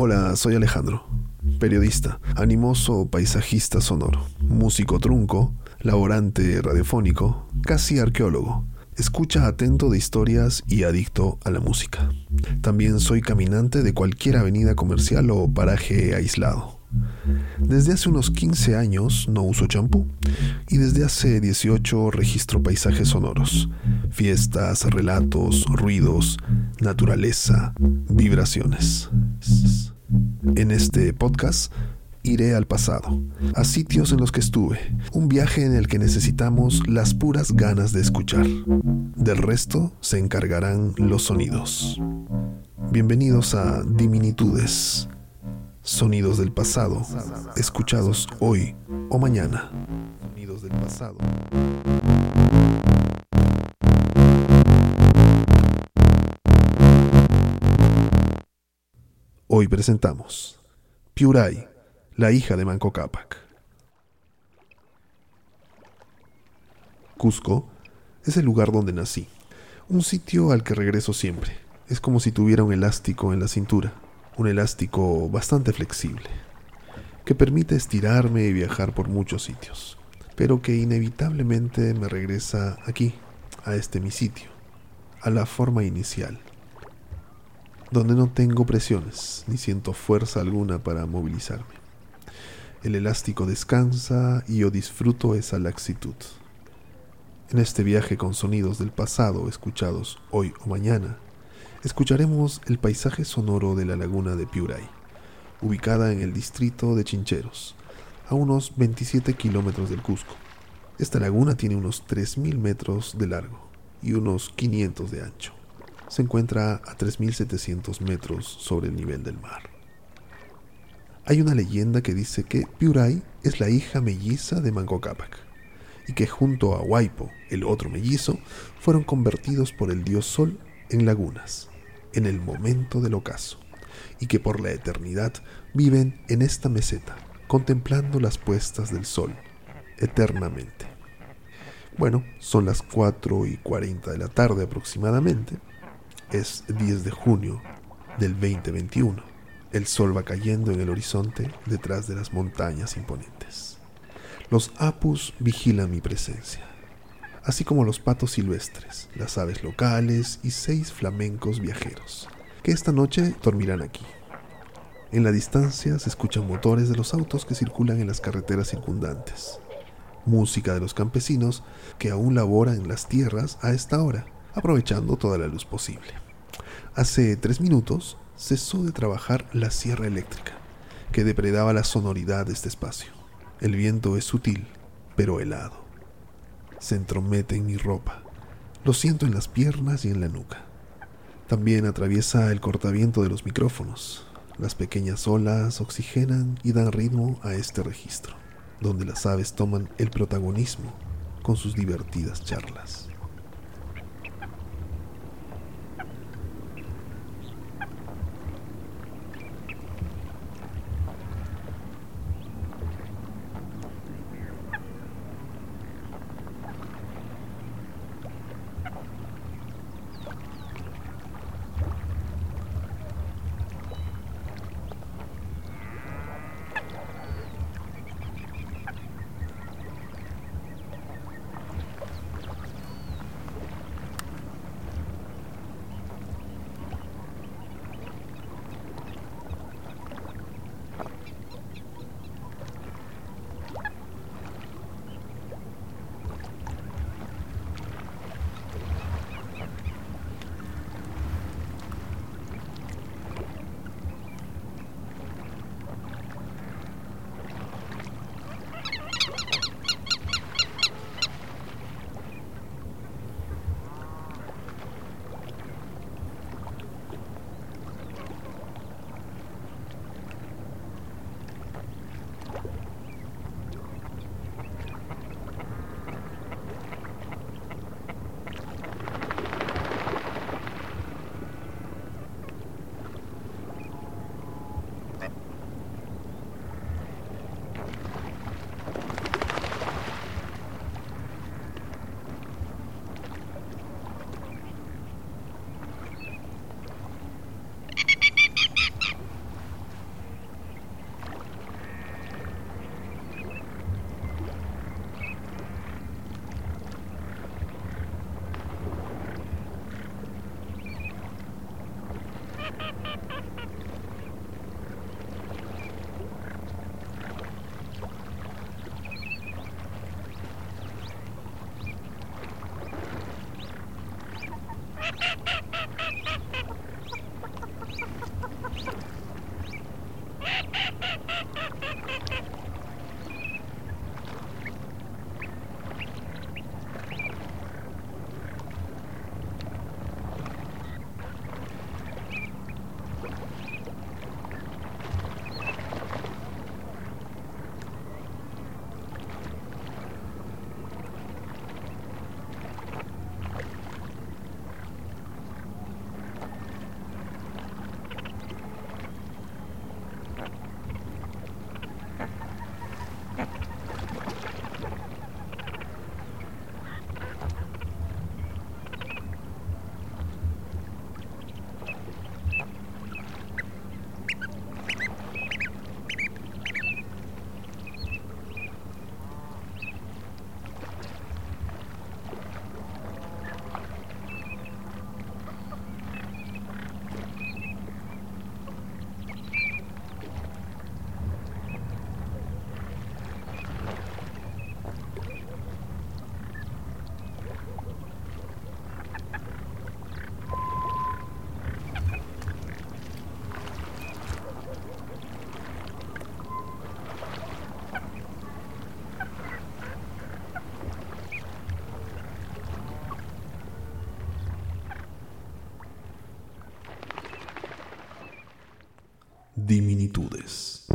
Hola, soy Alejandro, periodista, animoso paisajista sonoro, músico trunco, laborante radiofónico, casi arqueólogo, escucha atento de historias y adicto a la música. También soy caminante de cualquier avenida comercial o paraje aislado. Desde hace unos 15 años no uso champú y desde hace 18 registro paisajes sonoros, fiestas, relatos, ruidos, naturaleza, vibraciones. En este podcast iré al pasado, a sitios en los que estuve, un viaje en el que necesitamos las puras ganas de escuchar. Del resto se encargarán los sonidos. Bienvenidos a Diminitudes Sonidos del pasado, escuchados hoy o mañana. Sonidos del pasado. Hoy presentamos Piuray, la hija de Manco Cápac. Cusco es el lugar donde nací, un sitio al que regreso siempre. Es como si tuviera un elástico en la cintura un elástico bastante flexible, que permite estirarme y viajar por muchos sitios, pero que inevitablemente me regresa aquí, a este mi sitio, a la forma inicial, donde no tengo presiones ni siento fuerza alguna para movilizarme. El elástico descansa y yo disfruto esa laxitud. En este viaje con sonidos del pasado escuchados hoy o mañana, escucharemos el paisaje sonoro de la laguna de Piuray, ubicada en el distrito de Chincheros, a unos 27 kilómetros del Cusco. Esta laguna tiene unos 3.000 metros de largo y unos 500 de ancho. Se encuentra a 3.700 metros sobre el nivel del mar. Hay una leyenda que dice que Piuray es la hija melliza de Manco Cápac y que junto a Huaypo, el otro mellizo, fueron convertidos por el dios Sol en lagunas, en el momento del ocaso, y que por la eternidad viven en esta meseta, contemplando las puestas del sol, eternamente. Bueno, son las 4 y 40 de la tarde aproximadamente. Es 10 de junio del 2021. El sol va cayendo en el horizonte detrás de las montañas imponentes. Los apus vigilan mi presencia así como los patos silvestres, las aves locales y seis flamencos viajeros, que esta noche dormirán aquí. En la distancia se escuchan motores de los autos que circulan en las carreteras circundantes, música de los campesinos que aún laboran en las tierras a esta hora, aprovechando toda la luz posible. Hace tres minutos cesó de trabajar la sierra eléctrica, que depredaba la sonoridad de este espacio. El viento es sutil, pero helado se entromete en mi ropa. Lo siento en las piernas y en la nuca. También atraviesa el cortaviento de los micrófonos. Las pequeñas olas oxigenan y dan ritmo a este registro, donde las aves toman el protagonismo con sus divertidas charlas. Diminitudes.